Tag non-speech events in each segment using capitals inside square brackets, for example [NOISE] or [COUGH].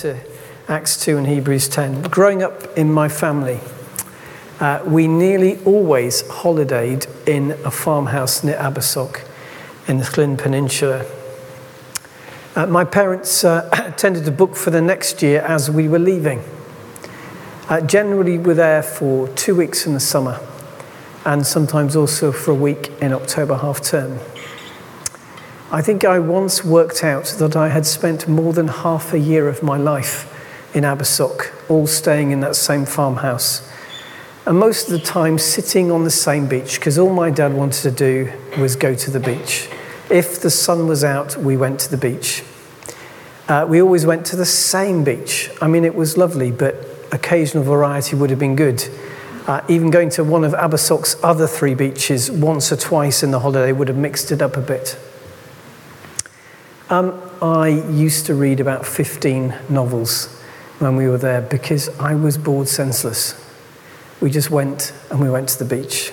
To Acts 2 and Hebrews 10, growing up in my family, uh, we nearly always holidayed in a farmhouse near Abersoch in the Llyn Peninsula. Uh, my parents uh, [COUGHS] tended to book for the next year as we were leaving. Uh, generally, we're there for two weeks in the summer and sometimes also for a week in October half term. I think I once worked out that I had spent more than half a year of my life in Abersoch, all staying in that same farmhouse. And most of the time sitting on the same beach, because all my dad wanted to do was go to the beach. If the sun was out, we went to the beach. Uh, we always went to the same beach. I mean, it was lovely, but occasional variety would have been good. Uh, even going to one of Abersoch's other three beaches once or twice in the holiday would have mixed it up a bit. Um, I used to read about 15 novels when we were there because I was bored senseless. We just went and we went to the beach.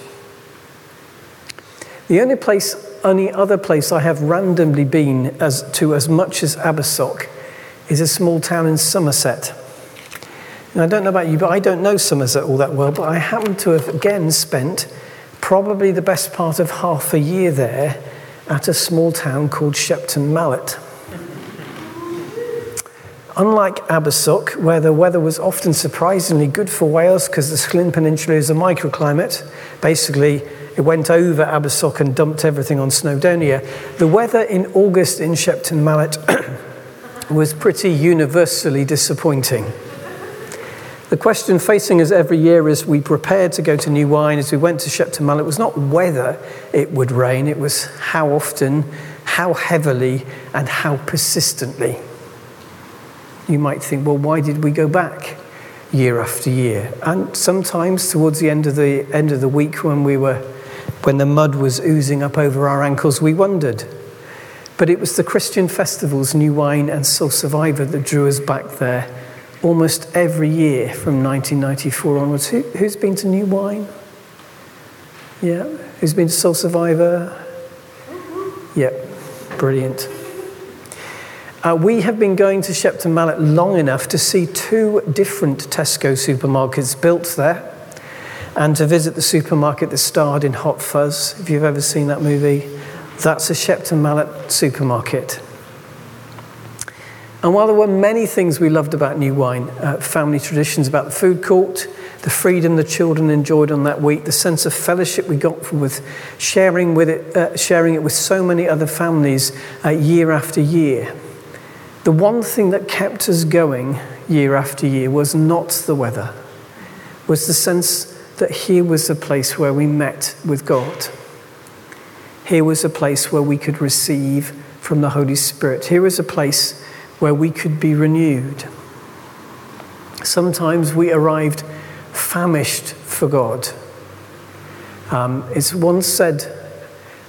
The only place, only other place I have randomly been as, to as much as Abersoch is a small town in Somerset. And I don't know about you, but I don't know Somerset all that well, but I happen to have again spent probably the best part of half a year there at a small town called Shepton Mallet. Unlike Abersoch, where the weather was often surprisingly good for Wales because the Llyn Peninsula is a microclimate, basically it went over Abersoch and dumped everything on Snowdonia. The weather in August in Shepton Mallet [COUGHS] was pretty universally disappointing. The question facing us every year as we prepared to go to New Wine, as we went to Shepton Mallet, was not whether it would rain, it was how often, how heavily, and how persistently. You might think, well, why did we go back year after year? And sometimes towards the end of the end of the week when we were when the mud was oozing up over our ankles, we wondered. But it was the Christian festivals, New Wine and Soul Survivor, that drew us back there almost every year from 1994 onwards. Who, has been to New Wine? Yeah. Who's been to Soul Survivor? Yeah. Brilliant. Uh, we have been going to Shepton Mallet long enough to see two different Tesco supermarkets built there and to visit the supermarket that starred in Hot Fuzz. If you've ever seen that movie, that's a Shepton Mallet supermarket. And while there were many things we loved about New Wine, uh, family traditions about the food court, the freedom the children enjoyed on that week, the sense of fellowship we got with sharing, with it, uh, sharing it with so many other families uh, year after year, the one thing that kept us going year after year was not the weather, was the sense that here was a place where we met with God. Here was a place where we could receive from the Holy Spirit. Here was a place where we could be renewed. Sometimes we arrived famished for God. Um, it's once said,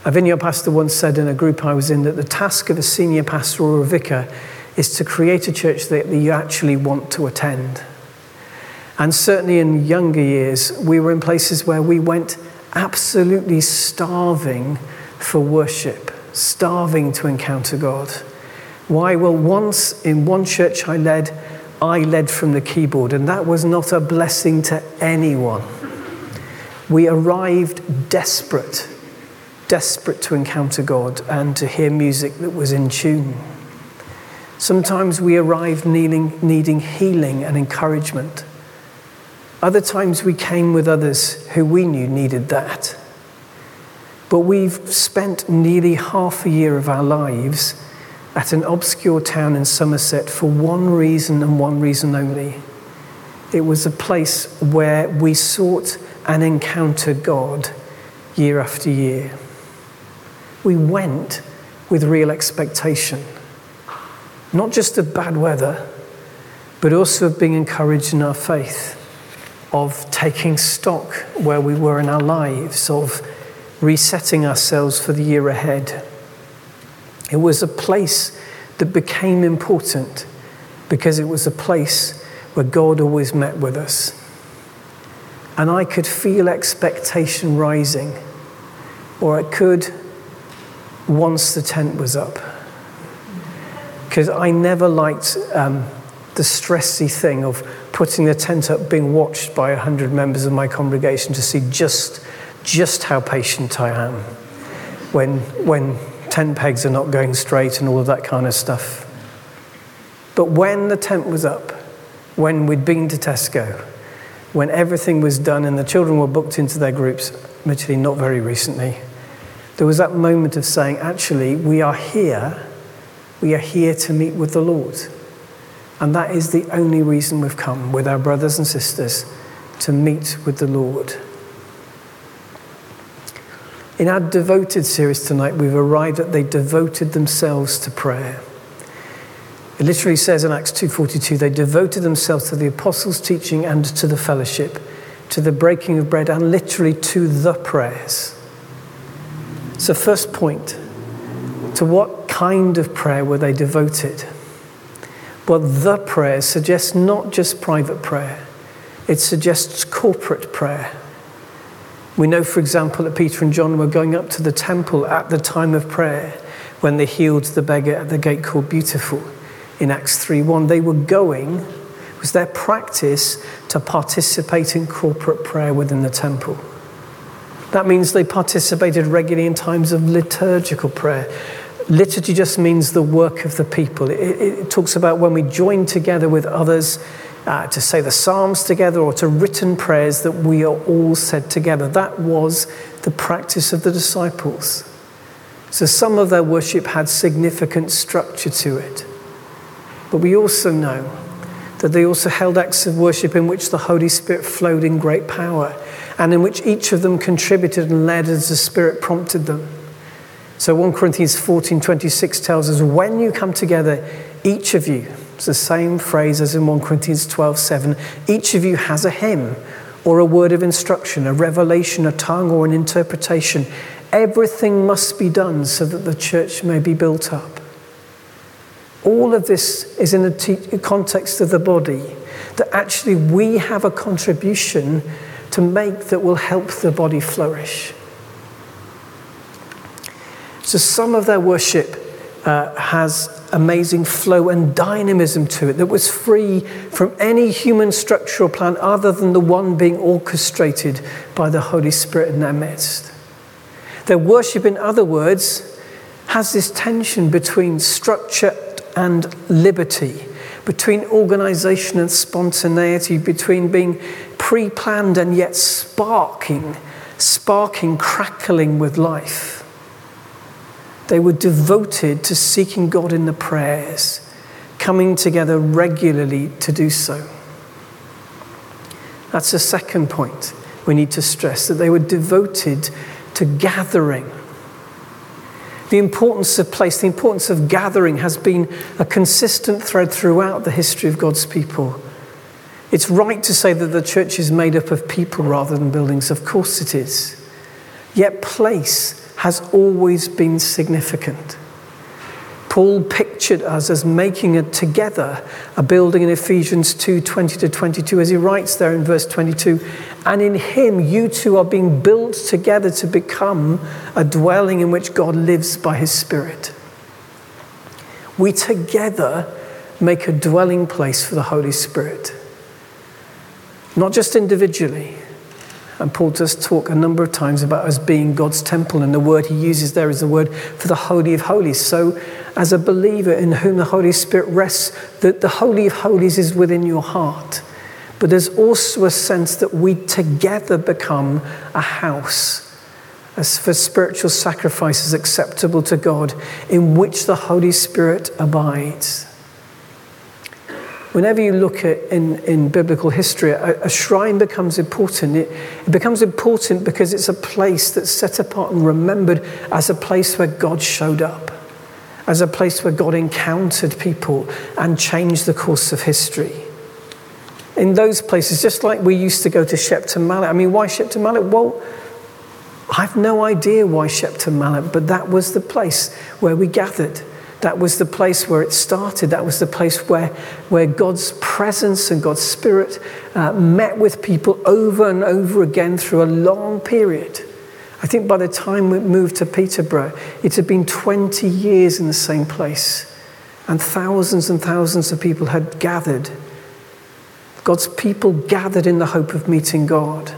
a vineyard pastor once said in a group I was in that the task of a senior pastor or a vicar is to create a church that you actually want to attend. And certainly in younger years, we were in places where we went absolutely starving for worship, starving to encounter God. Why? Well, once in one church I led, I led from the keyboard, and that was not a blessing to anyone. We arrived desperate, desperate to encounter God and to hear music that was in tune. Sometimes we arrived needing, needing healing and encouragement. Other times we came with others who we knew needed that. But we've spent nearly half a year of our lives at an obscure town in Somerset for one reason and one reason only. It was a place where we sought and encountered God year after year. We went with real expectation, not just of bad weather, but also of being encouraged in our faith, of taking stock where we were in our lives, of resetting ourselves for the year ahead. It was a place that became important because it was a place where God always met with us. And I could feel expectation rising, or it could once the tent was up. because I never liked um, the stressy thing of putting the tent up, being watched by 100 members of my congregation to see just, just how patient I am when, when tent pegs are not going straight and all of that kind of stuff. But when the tent was up, when we'd been to Tesco, when everything was done and the children were booked into their groups, admittedly not very recently, there was that moment of saying, actually, we are here, we are here to meet with the Lord. And that is the only reason we've come with our brothers and sisters to meet with the Lord. In our devoted series tonight, we've arrived at they devoted themselves to prayer. It literally says in Acts 2:42 they devoted themselves to the apostles' teaching and to the fellowship, to the breaking of bread and literally to the prayers. So first point, to what kind of prayer were they devoted? Well, the prayer suggests not just private prayer. It suggests corporate prayer. We know, for example, that Peter and John were going up to the temple at the time of prayer when they healed the beggar at the gate called Beautiful in Acts 3:1. They were going, it was their practice to participate in corporate prayer within the temple. That means they participated regularly in times of liturgical prayer. Liturgy just means the work of the people. It, it, it talks about when we join together with others uh, to say the Psalms together or to written prayers that we are all said together. That was the practice of the disciples. So some of their worship had significant structure to it. But we also know that they also held acts of worship in which the Holy Spirit flowed in great power and in which each of them contributed and led as the Spirit prompted them. So 1 Corinthians 14 26 tells us, when you come together, each of you, it's the same phrase as in 1 Corinthians 12 7. Each of you has a hymn or a word of instruction, a revelation, a tongue, or an interpretation. Everything must be done so that the church may be built up. All of this is in the context of the body, that actually we have a contribution to make that will help the body flourish. So, some of their worship uh, has amazing flow and dynamism to it that was free from any human structural plan other than the one being orchestrated by the Holy Spirit in their midst. Their worship, in other words, has this tension between structure and liberty, between organization and spontaneity, between being pre planned and yet sparking, sparking, crackling with life. They were devoted to seeking God in the prayers, coming together regularly to do so. That's the second point we need to stress that they were devoted to gathering. The importance of place, the importance of gathering has been a consistent thread throughout the history of God's people. It's right to say that the church is made up of people rather than buildings. Of course it is. Yet, place has always been significant. Paul pictured us as making it together a building in Ephesians 2 20 to 22, as he writes there in verse 22. And in him, you too are being built together to become a dwelling in which God lives by his Spirit. We together make a dwelling place for the Holy Spirit, not just individually, and Paul does talk a number of times about us being God's temple, and the word he uses there is the word for the Holy of Holies. So, as a believer in whom the Holy Spirit rests, that the Holy of Holies is within your heart. But there's also a sense that we together become a house as for spiritual sacrifices acceptable to God, in which the Holy Spirit abides. Whenever you look at in, in biblical history, a, a shrine becomes important. It, it becomes important because it's a place that's set apart and remembered as a place where God showed up, as a place where God encountered people and changed the course of history. In those places, just like we used to go to Shepton Mallet. I mean, why Shepton Mallet? Well, I have no idea why Shepton Mallet, but that was the place where we gathered. That was the place where it started. That was the place where, where God's presence and God's Spirit uh, met with people over and over again through a long period. I think by the time we moved to Peterborough, it had been 20 years in the same place. and thousands and thousands of people had gathered. God's people gathered in the hope of meeting God.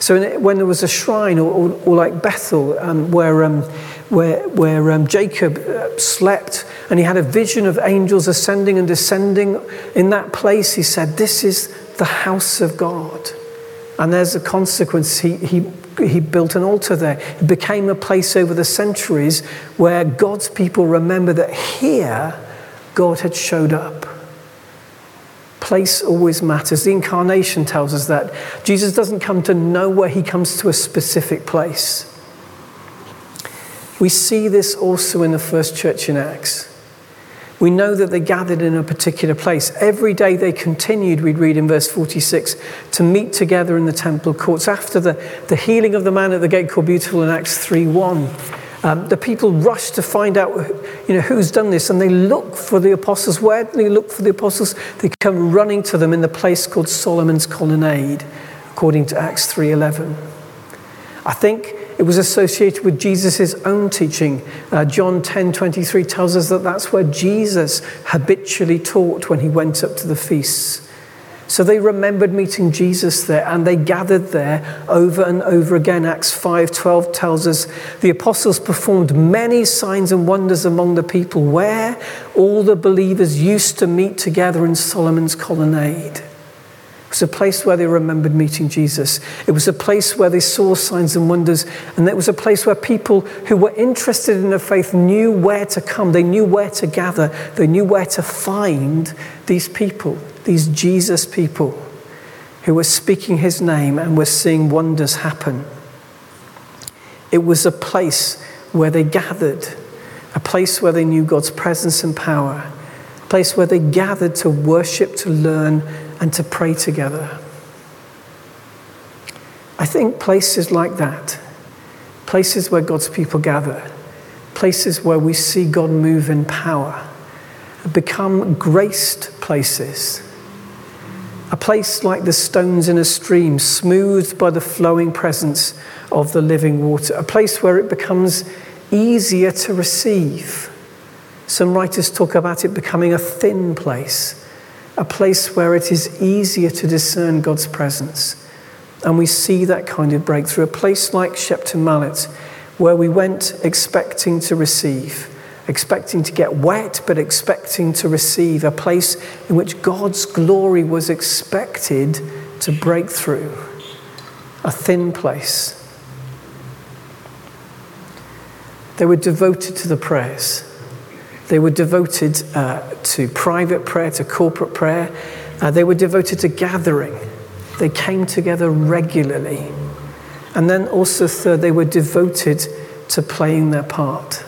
So when there was a shrine, or, or, or like Bethel, um, where, um, where, where um, Jacob uh, slept, and he had a vision of angels ascending and descending in that place, he said, This is the house of God. And there's a consequence. He, he, he built an altar there. It became a place over the centuries where God's people remember that here God had showed up. Place always matters. The incarnation tells us that. Jesus doesn't come to nowhere, he comes to a specific place. We see this also in the first church in Acts. We know that they gathered in a particular place. Every day they continued, we'd read in verse 46, to meet together in the temple courts. After the, the healing of the man at the gate called Beautiful in Acts 3 1, um, the people rush to find out you know, who's done this, and they look for the apostles. Where do they look for the apostles? They come running to them in the place called Solomon's Colonnade, according to Acts 3.11. I think it was associated with Jesus' own teaching. Uh, John 10.23 tells us that that's where Jesus habitually taught when he went up to the feasts. So they remembered meeting Jesus there and they gathered there over and over again. Acts 5:12 tells us the apostles performed many signs and wonders among the people where all the believers used to meet together in Solomon's colonnade. It was a place where they remembered meeting Jesus. It was a place where they saw signs and wonders. And it was a place where people who were interested in the faith knew where to come. They knew where to gather. They knew where to find these people, these Jesus people who were speaking his name and were seeing wonders happen. It was a place where they gathered, a place where they knew God's presence and power, a place where they gathered to worship, to learn, and to pray together. I think places like that, places where God's people gather, places where we see God move in power, become graced places. A place like the stones in a stream, smoothed by the flowing presence of the living water. A place where it becomes easier to receive. Some writers talk about it becoming a thin place a place where it is easier to discern God's presence. And we see that kind of breakthrough. A place like Shepton Mallet, where we went expecting to receive, expecting to get wet, but expecting to receive. A place in which God's glory was expected to break through. A thin place. They were devoted to the prayers. They were devoted uh, to private prayer, to corporate prayer. Uh, they were devoted to gathering. They came together regularly. And then also, third, they were devoted to playing their part.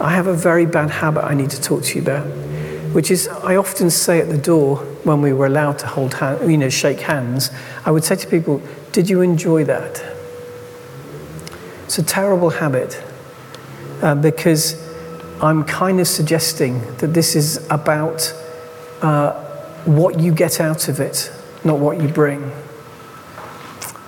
I have a very bad habit I need to talk to you about, which is I often say at the door when we were allowed to hold hand, you know, shake hands, I would say to people, Did you enjoy that? It's a terrible habit uh, because I'm kind of suggesting that this is about uh, what you get out of it, not what you bring.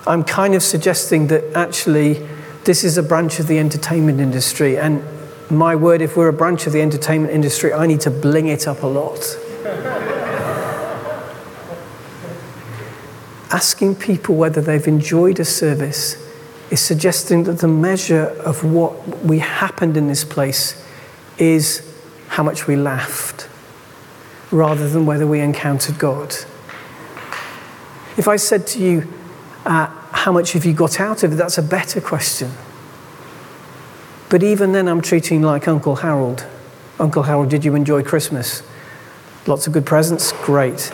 I'm kind of suggesting that actually this is a branch of the entertainment industry, and my word, if we're a branch of the entertainment industry, I need to bling it up a lot. Asking people whether they've enjoyed a service is suggesting that the measure of what we happened in this place is how much we laughed rather than whether we encountered God. If I said to you, uh, How much have you got out of it? that's a better question. But even then, I'm treating like Uncle Harold. Uncle Harold, did you enjoy Christmas? Lots of good presents? Great.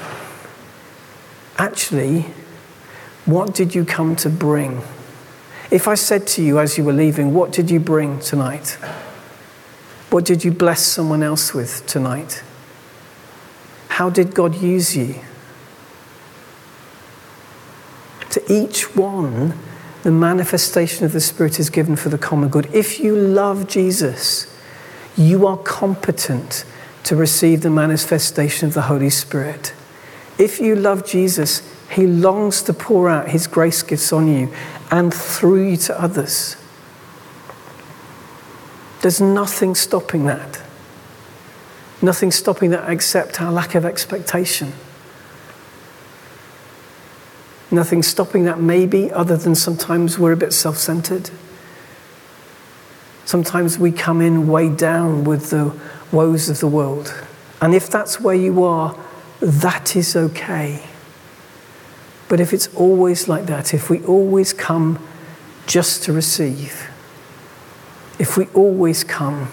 Actually, what did you come to bring? If I said to you as you were leaving, What did you bring tonight? What did you bless someone else with tonight? How did God use you? To each one, the manifestation of the Spirit is given for the common good. If you love Jesus, you are competent to receive the manifestation of the Holy Spirit. If you love Jesus, He longs to pour out His grace gifts on you and through you to others. There's nothing stopping that. Nothing stopping that except our lack of expectation. Nothing stopping that, maybe, other than sometimes we're a bit self centered. Sometimes we come in weighed down with the woes of the world. And if that's where you are, that is okay. But if it's always like that, if we always come just to receive, if we always come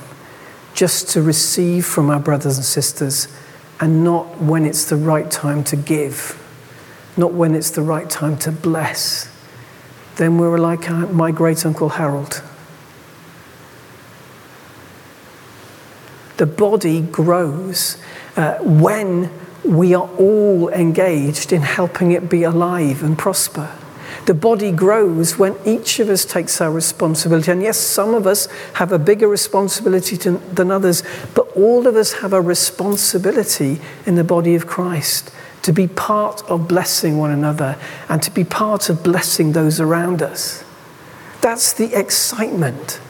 just to receive from our brothers and sisters and not when it's the right time to give, not when it's the right time to bless, then we're like my great uncle Harold. The body grows uh, when we are all engaged in helping it be alive and prosper. The body grows when each of us takes our responsibility. And yes, some of us have a bigger responsibility to, than others, but all of us have a responsibility in the body of Christ to be part of blessing one another and to be part of blessing those around us. That's the excitement.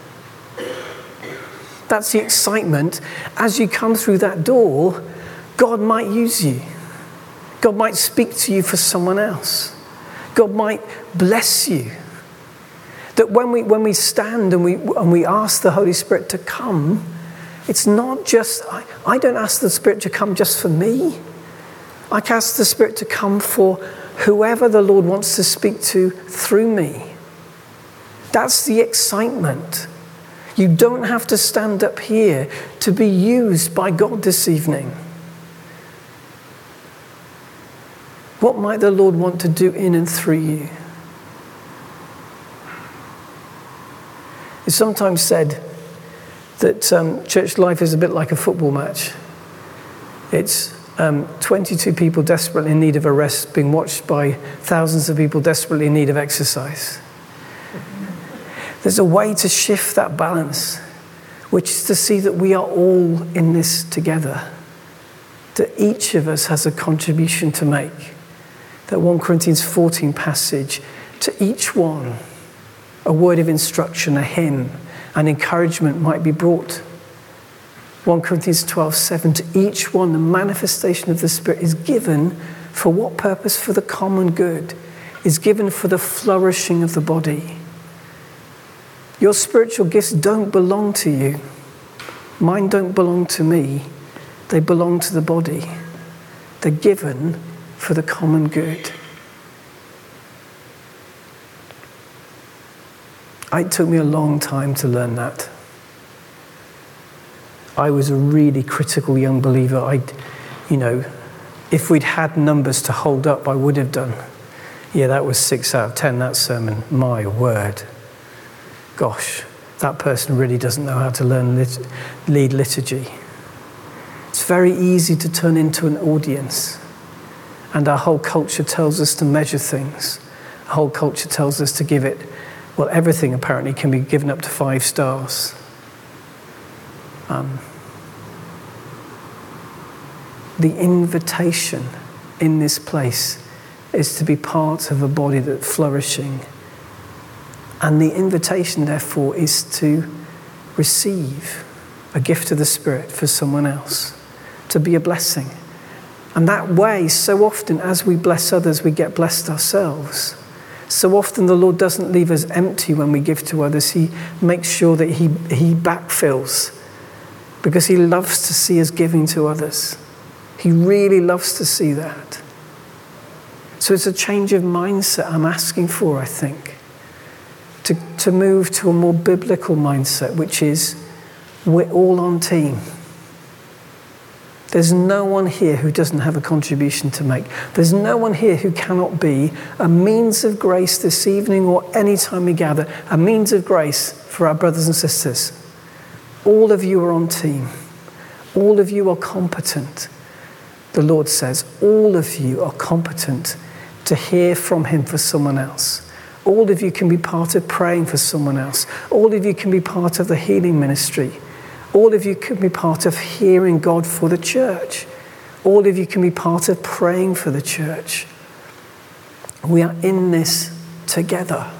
That's the excitement. As you come through that door, God might use you. God might speak to you for someone else. God might bless you. That when we, when we stand and we, and we ask the Holy Spirit to come, it's not just, I, I don't ask the Spirit to come just for me. I ask the Spirit to come for whoever the Lord wants to speak to through me. That's the excitement. You don't have to stand up here to be used by God this evening. What might the Lord want to do in and through you? It's sometimes said that um, church life is a bit like a football match. It's um, 22 people desperately in need of a rest being watched by thousands of people desperately in need of exercise. There's a way to shift that balance, which is to see that we are all in this together, that each of us has a contribution to make that 1 Corinthians 14 passage, to each one, a word of instruction, a hymn, an encouragement might be brought. 1 Corinthians 12, 7, to each one, the manifestation of the Spirit is given for what purpose? For the common good, is given for the flourishing of the body. Your spiritual gifts don't belong to you. Mine don't belong to me. They belong to the body. They're given for the common good. It took me a long time to learn that. I was a really critical young believer. I, you know, if we'd had numbers to hold up, I would have done. Yeah, that was six out of ten, that sermon. My word. Gosh, that person really doesn't know how to learn lit- lead liturgy. It's very easy to turn into an audience. And our whole culture tells us to measure things. Our whole culture tells us to give it, well, everything apparently can be given up to five stars. Um, the invitation in this place is to be part of a body that's flourishing. And the invitation, therefore, is to receive a gift of the Spirit for someone else, to be a blessing. And that way, so often as we bless others, we get blessed ourselves. So often the Lord doesn't leave us empty when we give to others. He makes sure that He, he backfills because He loves to see us giving to others. He really loves to see that. So it's a change of mindset I'm asking for, I think. To, to move to a more biblical mindset, which is we're all on team. There's no one here who doesn't have a contribution to make. There's no one here who cannot be a means of grace this evening or any time we gather, a means of grace for our brothers and sisters. All of you are on team. All of you are competent. The Lord says, all of you are competent to hear from Him for someone else. All of you can be part of praying for someone else. All of you can be part of the healing ministry. All of you can be part of hearing God for the church. All of you can be part of praying for the church. We are in this together.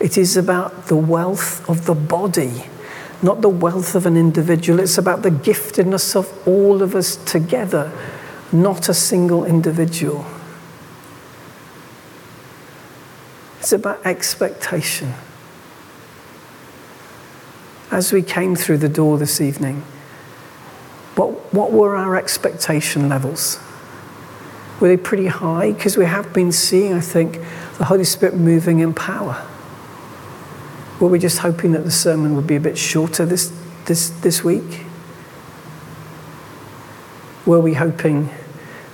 It is about the wealth of the body, not the wealth of an individual. It's about the giftedness of all of us together, not a single individual. It's about expectation. As we came through the door this evening, what, what were our expectation levels? Were they pretty high? Because we have been seeing, I think, the Holy Spirit moving in power. Were we just hoping that the sermon would be a bit shorter this, this, this week? Were we hoping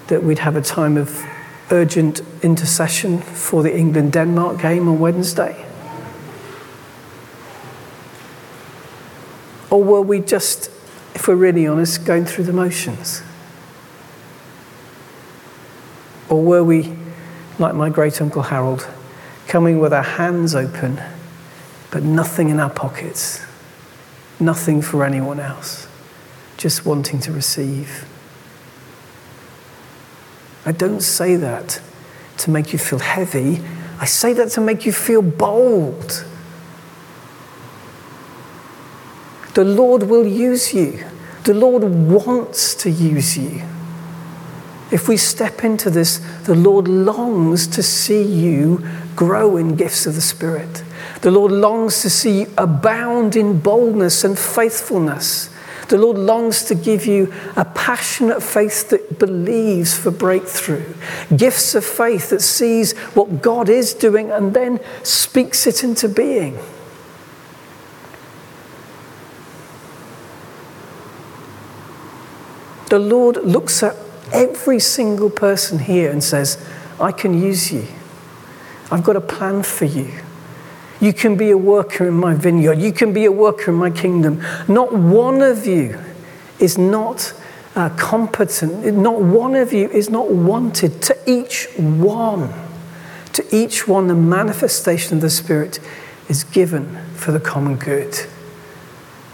that we'd have a time of urgent intercession for the England Denmark game on Wednesday? Or were we just, if we're really honest, going through the motions? Or were we, like my great uncle Harold, coming with our hands open, but nothing in our pockets, nothing for anyone else, just wanting to receive? I don't say that to make you feel heavy, I say that to make you feel bold. The Lord will use you. The Lord wants to use you. If we step into this, the Lord longs to see you grow in gifts of the Spirit. The Lord longs to see you abound in boldness and faithfulness. The Lord longs to give you a passionate faith that believes for breakthrough, gifts of faith that sees what God is doing and then speaks it into being. The Lord looks at every single person here and says, I can use you. I've got a plan for you. You can be a worker in my vineyard. You can be a worker in my kingdom. Not one of you is not uh, competent. Not one of you is not wanted. To each one, to each one, the manifestation of the Spirit is given for the common good.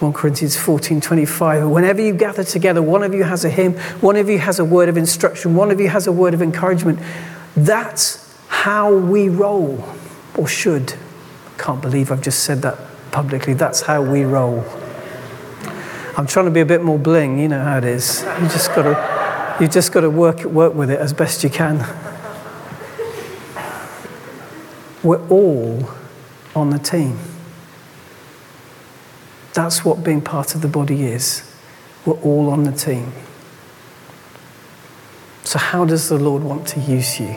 1 Corinthians 14 25. Whenever you gather together, one of you has a hymn, one of you has a word of instruction, one of you has a word of encouragement. That's how we roll, or should. Can't believe I've just said that publicly. That's how we roll. I'm trying to be a bit more bling, you know how it is. You just got to, you just got to work, work with it as best you can. We're all on the team. That's what being part of the body is. We're all on the team. So, how does the Lord want to use you?